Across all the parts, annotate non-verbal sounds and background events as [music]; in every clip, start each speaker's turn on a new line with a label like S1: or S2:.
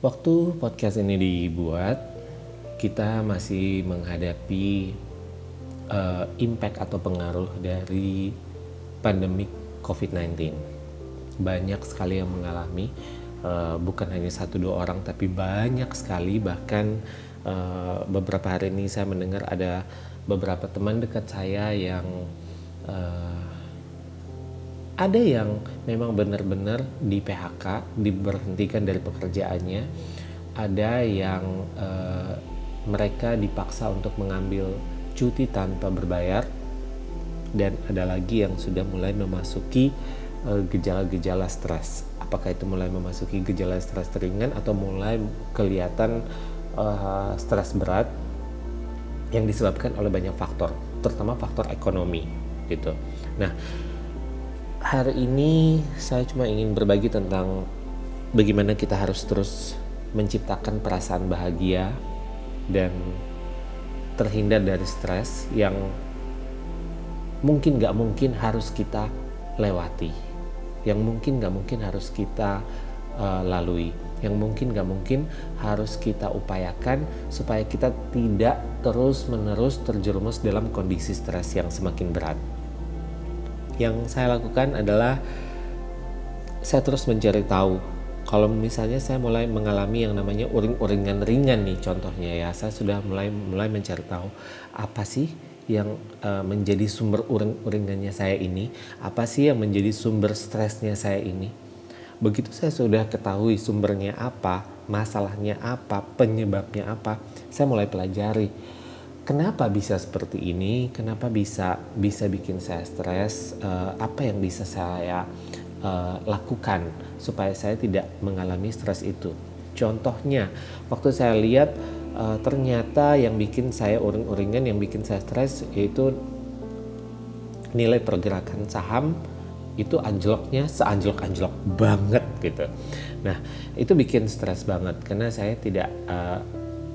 S1: Waktu podcast ini dibuat, kita masih menghadapi uh, impact atau pengaruh dari pandemik COVID-19. Banyak sekali yang mengalami, uh, bukan hanya satu dua orang, tapi banyak sekali. Bahkan uh, beberapa hari ini saya mendengar ada beberapa teman dekat saya yang uh, ada yang memang benar-benar di PHK, diberhentikan dari pekerjaannya. Ada yang uh, mereka dipaksa untuk mengambil cuti tanpa berbayar dan ada lagi yang sudah mulai memasuki uh, gejala-gejala stres. Apakah itu mulai memasuki gejala stres ringan atau mulai kelihatan uh, stres berat yang disebabkan oleh banyak faktor, terutama faktor ekonomi gitu. Nah, hari ini saya cuma ingin berbagi tentang bagaimana kita harus terus menciptakan perasaan bahagia dan terhindar dari stres yang mungkin gak mungkin harus kita lewati, yang mungkin gak mungkin harus kita uh, lalui, yang mungkin gak mungkin harus kita upayakan supaya kita tidak terus-menerus terjerumus dalam kondisi stres yang semakin berat yang saya lakukan adalah saya terus mencari tahu. Kalau misalnya saya mulai mengalami yang namanya uring-uringan ringan nih contohnya ya saya sudah mulai mulai mencari tahu apa sih yang uh, menjadi sumber uring-uringannya saya ini apa sih yang menjadi sumber stresnya saya ini. Begitu saya sudah ketahui sumbernya apa masalahnya apa penyebabnya apa saya mulai pelajari kenapa bisa seperti ini, kenapa bisa bisa bikin saya stres, uh, apa yang bisa saya uh, lakukan supaya saya tidak mengalami stres itu. Contohnya, waktu saya lihat uh, ternyata yang bikin saya uring-uringan, yang bikin saya stres yaitu nilai pergerakan saham itu anjloknya seanjlok-anjlok banget gitu. Nah, itu bikin stres banget karena saya tidak uh,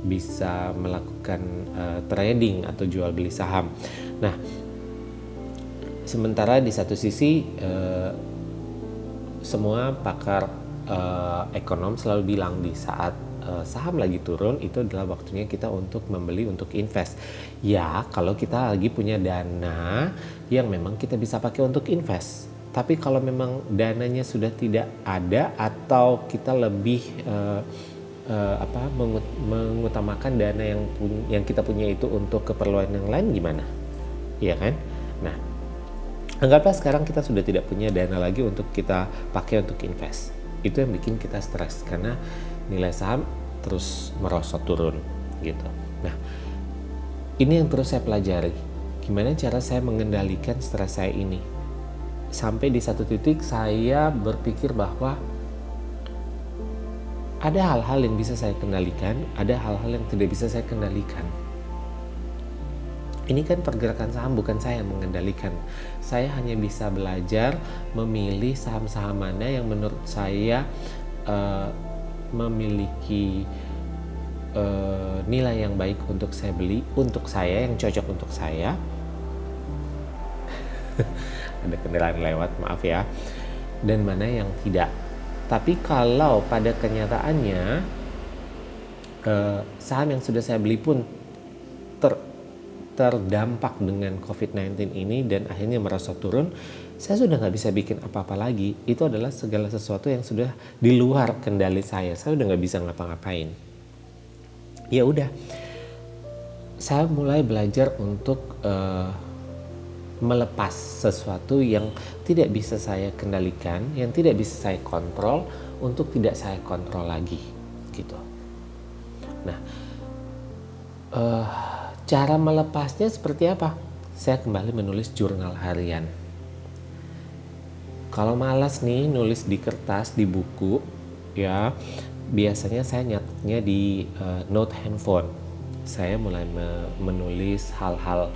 S1: bisa melakukan uh, trading atau jual beli saham. Nah, sementara di satu sisi uh, semua pakar uh, ekonom selalu bilang di saat uh, saham lagi turun itu adalah waktunya kita untuk membeli untuk invest. Ya, kalau kita lagi punya dana yang memang kita bisa pakai untuk invest. Tapi kalau memang dananya sudah tidak ada atau kita lebih uh, uh, apa mengut mengutamakan dana yang yang kita punya itu untuk keperluan yang lain gimana? Iya kan? Nah, anggaplah sekarang kita sudah tidak punya dana lagi untuk kita pakai untuk invest. Itu yang bikin kita stres karena nilai saham terus merosot turun gitu. Nah, ini yang terus saya pelajari. Gimana cara saya mengendalikan stres saya ini? Sampai di satu titik saya berpikir bahwa ada hal-hal yang bisa saya kendalikan, ada hal-hal yang tidak bisa saya kendalikan. Ini kan pergerakan saham bukan saya yang mengendalikan. Saya hanya bisa belajar memilih saham-saham mana yang menurut saya uh, memiliki uh, nilai yang baik untuk saya beli, untuk saya yang cocok untuk saya. [laughs] ada kendaraan lewat, maaf ya. Dan mana yang tidak tapi kalau pada kenyataannya eh, saham yang sudah saya beli pun ter, terdampak dengan COVID-19 ini dan akhirnya merasa turun, saya sudah nggak bisa bikin apa-apa lagi. Itu adalah segala sesuatu yang sudah di luar kendali saya. Saya udah nggak bisa ngapa-ngapain. Ya udah, saya mulai belajar untuk uh, melepas sesuatu yang tidak bisa saya kendalikan, yang tidak bisa saya kontrol untuk tidak saya kontrol lagi, gitu. Nah, uh, cara melepasnya seperti apa? Saya kembali menulis jurnal harian. Kalau malas nih nulis di kertas, di buku, ya biasanya saya nyatetnya di uh, note handphone. Saya mulai menulis hal-hal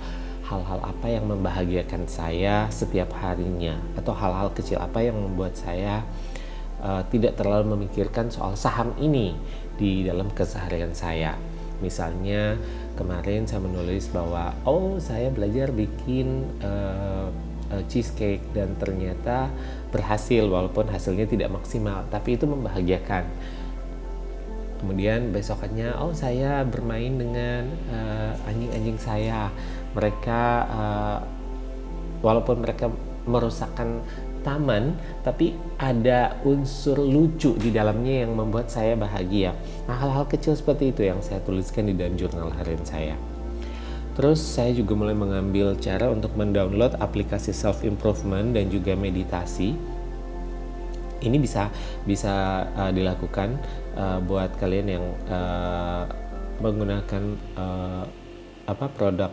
S1: hal-hal apa yang membahagiakan saya setiap harinya? Atau hal-hal kecil apa yang membuat saya uh, tidak terlalu memikirkan soal saham ini di dalam keseharian saya. Misalnya kemarin saya menulis bahwa oh saya belajar bikin uh, cheesecake dan ternyata berhasil walaupun hasilnya tidak maksimal tapi itu membahagiakan. Kemudian besokannya oh saya bermain dengan uh, anjing-anjing saya mereka uh, walaupun mereka merusakkan taman tapi ada unsur lucu di dalamnya yang membuat saya bahagia nah hal-hal kecil seperti itu yang saya tuliskan di dalam jurnal harian saya Terus saya juga mulai mengambil cara untuk mendownload aplikasi self improvement dan juga meditasi. Ini bisa bisa uh, dilakukan uh, buat kalian yang uh, menggunakan uh, apa produk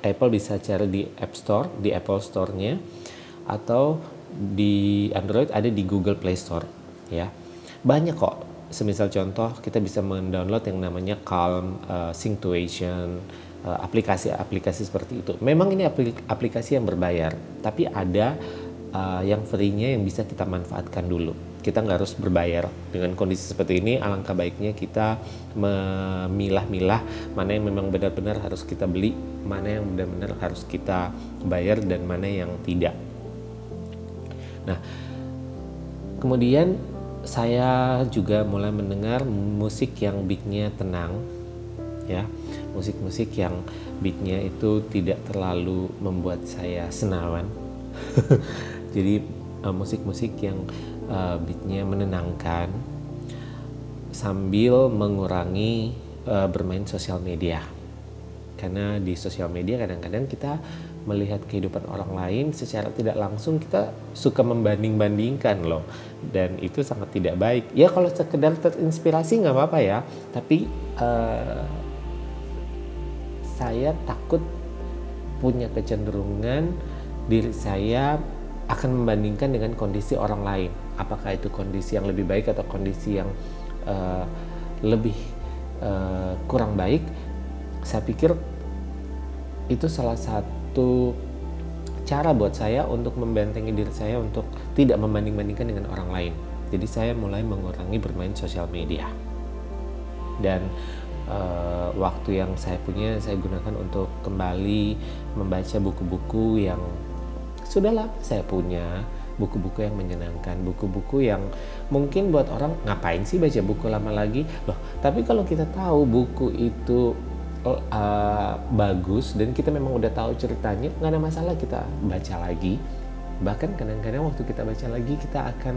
S1: Apple bisa cari di App Store, di Apple Store-nya atau di Android ada di Google Play Store ya. Banyak kok. Semisal contoh kita bisa mendownload yang namanya Calm, uh, aplikasi-aplikasi seperti itu. Memang ini aplikasi yang berbayar, tapi ada uh, yang free-nya yang bisa kita manfaatkan dulu kita nggak harus berbayar. Dengan kondisi seperti ini alangkah baiknya kita memilah-milah mana yang memang benar-benar harus kita beli mana yang benar-benar harus kita bayar dan mana yang tidak. Nah kemudian saya juga mulai mendengar musik yang beatnya tenang ya. Musik-musik yang beatnya itu tidak terlalu membuat saya senawan. [laughs] Jadi uh, musik-musik yang uh, beatnya menenangkan sambil mengurangi uh, bermain sosial media. Karena di sosial media kadang-kadang kita melihat kehidupan orang lain secara tidak langsung kita suka membanding-bandingkan loh. Dan itu sangat tidak baik. Ya kalau sekedar terinspirasi nggak apa-apa ya. Tapi uh, saya takut punya kecenderungan diri saya akan membandingkan dengan kondisi orang lain. Apakah itu kondisi yang lebih baik atau kondisi yang uh, lebih uh, kurang baik? Saya pikir itu salah satu cara buat saya untuk membentengi diri saya untuk tidak membanding-bandingkan dengan orang lain. Jadi saya mulai mengurangi bermain sosial media. Dan uh, waktu yang saya punya saya gunakan untuk kembali membaca buku-buku yang sudahlah saya punya buku-buku yang menyenangkan, buku-buku yang mungkin buat orang ngapain sih baca buku lama lagi loh. Tapi kalau kita tahu buku itu uh, bagus dan kita memang udah tahu ceritanya, nggak ada masalah kita baca lagi. Bahkan kadang-kadang waktu kita baca lagi kita akan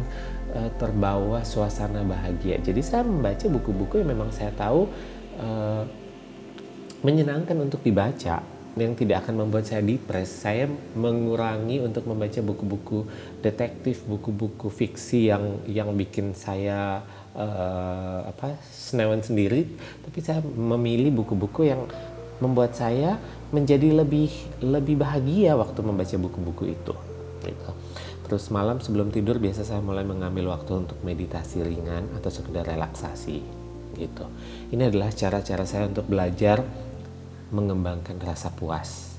S1: uh, terbawa suasana bahagia. Jadi saya membaca buku-buku yang memang saya tahu uh, menyenangkan untuk dibaca yang tidak akan membuat saya depres. Saya mengurangi untuk membaca buku-buku detektif, buku-buku fiksi yang yang bikin saya uh, apa senewan sendiri. Tapi saya memilih buku-buku yang membuat saya menjadi lebih lebih bahagia waktu membaca buku-buku itu. Gitu. Terus malam sebelum tidur biasa saya mulai mengambil waktu untuk meditasi ringan atau sekedar relaksasi gitu. Ini adalah cara-cara saya untuk belajar mengembangkan rasa puas.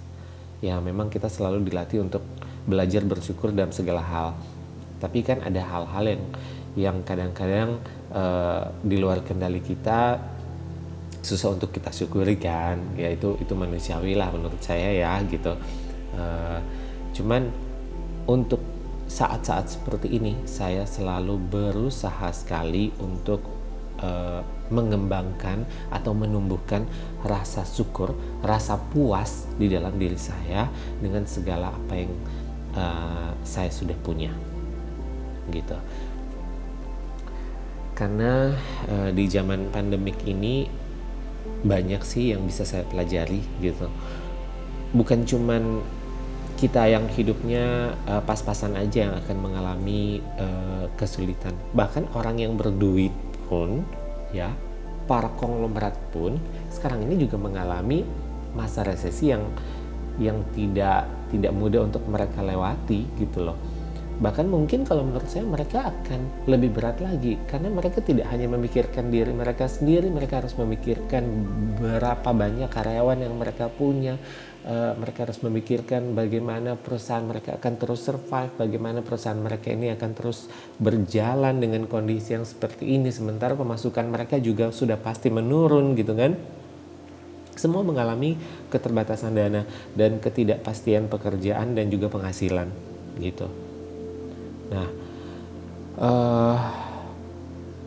S1: Ya, memang kita selalu dilatih untuk belajar bersyukur dalam segala hal. Tapi kan ada hal-hal yang yang kadang-kadang uh, di luar kendali kita susah untuk kita syukuri kan. Ya itu itu manusiawi lah menurut saya ya gitu. Uh, cuman untuk saat-saat seperti ini saya selalu berusaha sekali untuk uh, mengembangkan atau menumbuhkan rasa syukur, rasa puas di dalam diri saya dengan segala apa yang uh, saya sudah punya, gitu. Karena uh, di zaman pandemik ini banyak sih yang bisa saya pelajari, gitu. Bukan cuman kita yang hidupnya uh, pas-pasan aja yang akan mengalami uh, kesulitan. Bahkan orang yang berduit pun ya para konglomerat pun sekarang ini juga mengalami masa resesi yang yang tidak tidak mudah untuk mereka lewati gitu loh bahkan mungkin kalau menurut saya mereka akan lebih berat lagi karena mereka tidak hanya memikirkan diri mereka sendiri mereka harus memikirkan berapa banyak karyawan yang mereka punya uh, mereka harus memikirkan bagaimana perusahaan mereka akan terus survive bagaimana perusahaan mereka ini akan terus berjalan dengan kondisi yang seperti ini. Sementara pemasukan mereka juga sudah pasti menurun gitu kan. Semua mengalami keterbatasan dana dan ketidakpastian pekerjaan dan juga penghasilan gitu Nah, uh,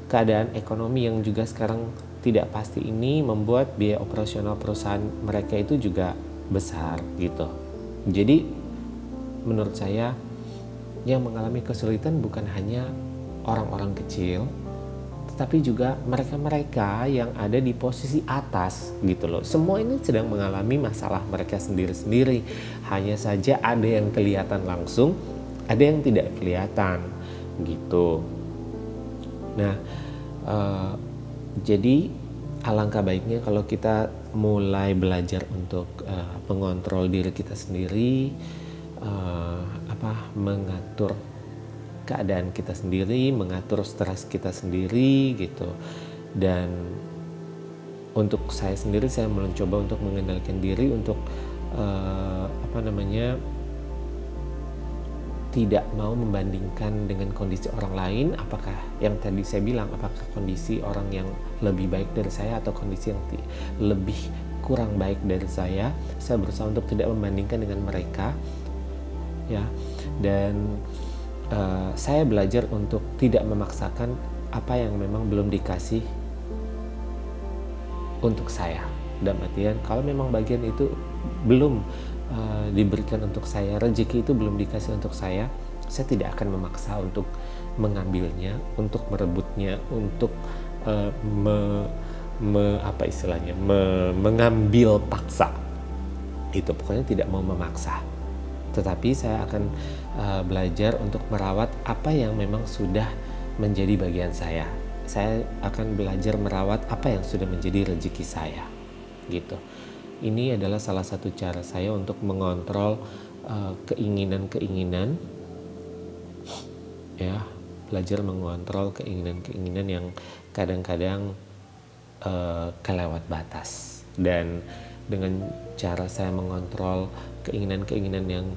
S1: keadaan ekonomi yang juga sekarang tidak pasti ini membuat biaya operasional perusahaan mereka itu juga besar gitu. Jadi menurut saya yang mengalami kesulitan bukan hanya orang-orang kecil, tetapi juga mereka-mereka yang ada di posisi atas gitu loh. Semua ini sedang mengalami masalah mereka sendiri-sendiri. Hanya saja ada yang kelihatan langsung, ada yang tidak kelihatan gitu. Nah, uh, jadi alangkah baiknya kalau kita mulai belajar untuk uh, mengontrol diri kita sendiri, uh, apa mengatur keadaan kita sendiri, mengatur stres kita sendiri gitu. Dan untuk saya sendiri saya mencoba untuk mengendalikan diri untuk uh, apa namanya tidak mau membandingkan dengan kondisi orang lain? Apakah yang tadi saya bilang apakah kondisi orang yang lebih baik dari saya atau kondisi yang lebih kurang baik dari saya? Saya berusaha untuk tidak membandingkan dengan mereka ya. Dan uh, saya belajar untuk tidak memaksakan apa yang memang belum dikasih untuk saya. Dan artian kalau memang bagian itu belum uh, diberikan untuk saya rezeki itu belum dikasih untuk saya saya tidak akan memaksa untuk mengambilnya untuk merebutnya untuk uh, me, me, apa istilahnya me, mengambil paksa. Itu pokoknya tidak mau memaksa. Tetapi saya akan uh, belajar untuk merawat apa yang memang sudah menjadi bagian saya. Saya akan belajar merawat apa yang sudah menjadi rezeki saya. Gitu ini adalah salah satu cara saya untuk mengontrol uh, keinginan-keinginan. Ya belajar mengontrol keinginan-keinginan yang kadang-kadang uh, kelewat batas. Dan dengan cara saya mengontrol keinginan-keinginan yang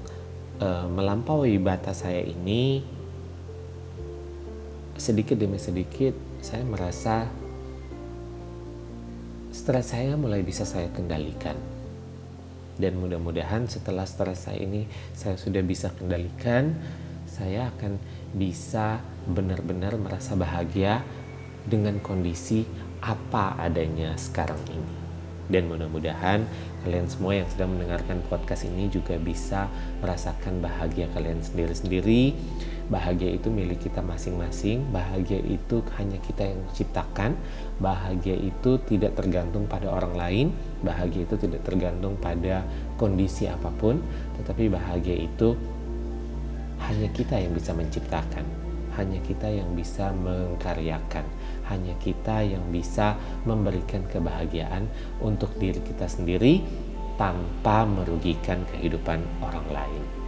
S1: uh, melampaui batas saya ini sedikit demi sedikit saya merasa stres saya mulai bisa saya kendalikan. Dan mudah-mudahan setelah stres saya ini saya sudah bisa kendalikan, saya akan bisa benar-benar merasa bahagia dengan kondisi apa adanya sekarang ini. Dan mudah-mudahan kalian semua yang sedang mendengarkan podcast ini juga bisa merasakan bahagia kalian sendiri-sendiri bahagia itu milik kita masing-masing bahagia itu hanya kita yang ciptakan bahagia itu tidak tergantung pada orang lain bahagia itu tidak tergantung pada kondisi apa pun tetapi bahagia itu hanya kita yang bisa menciptakan hanya kita yang bisa mengkaryakan hanya kita yang bisa memberikan kebahagiaan untuk diri kita sendiri tanpa merugikan kehidupan orang lain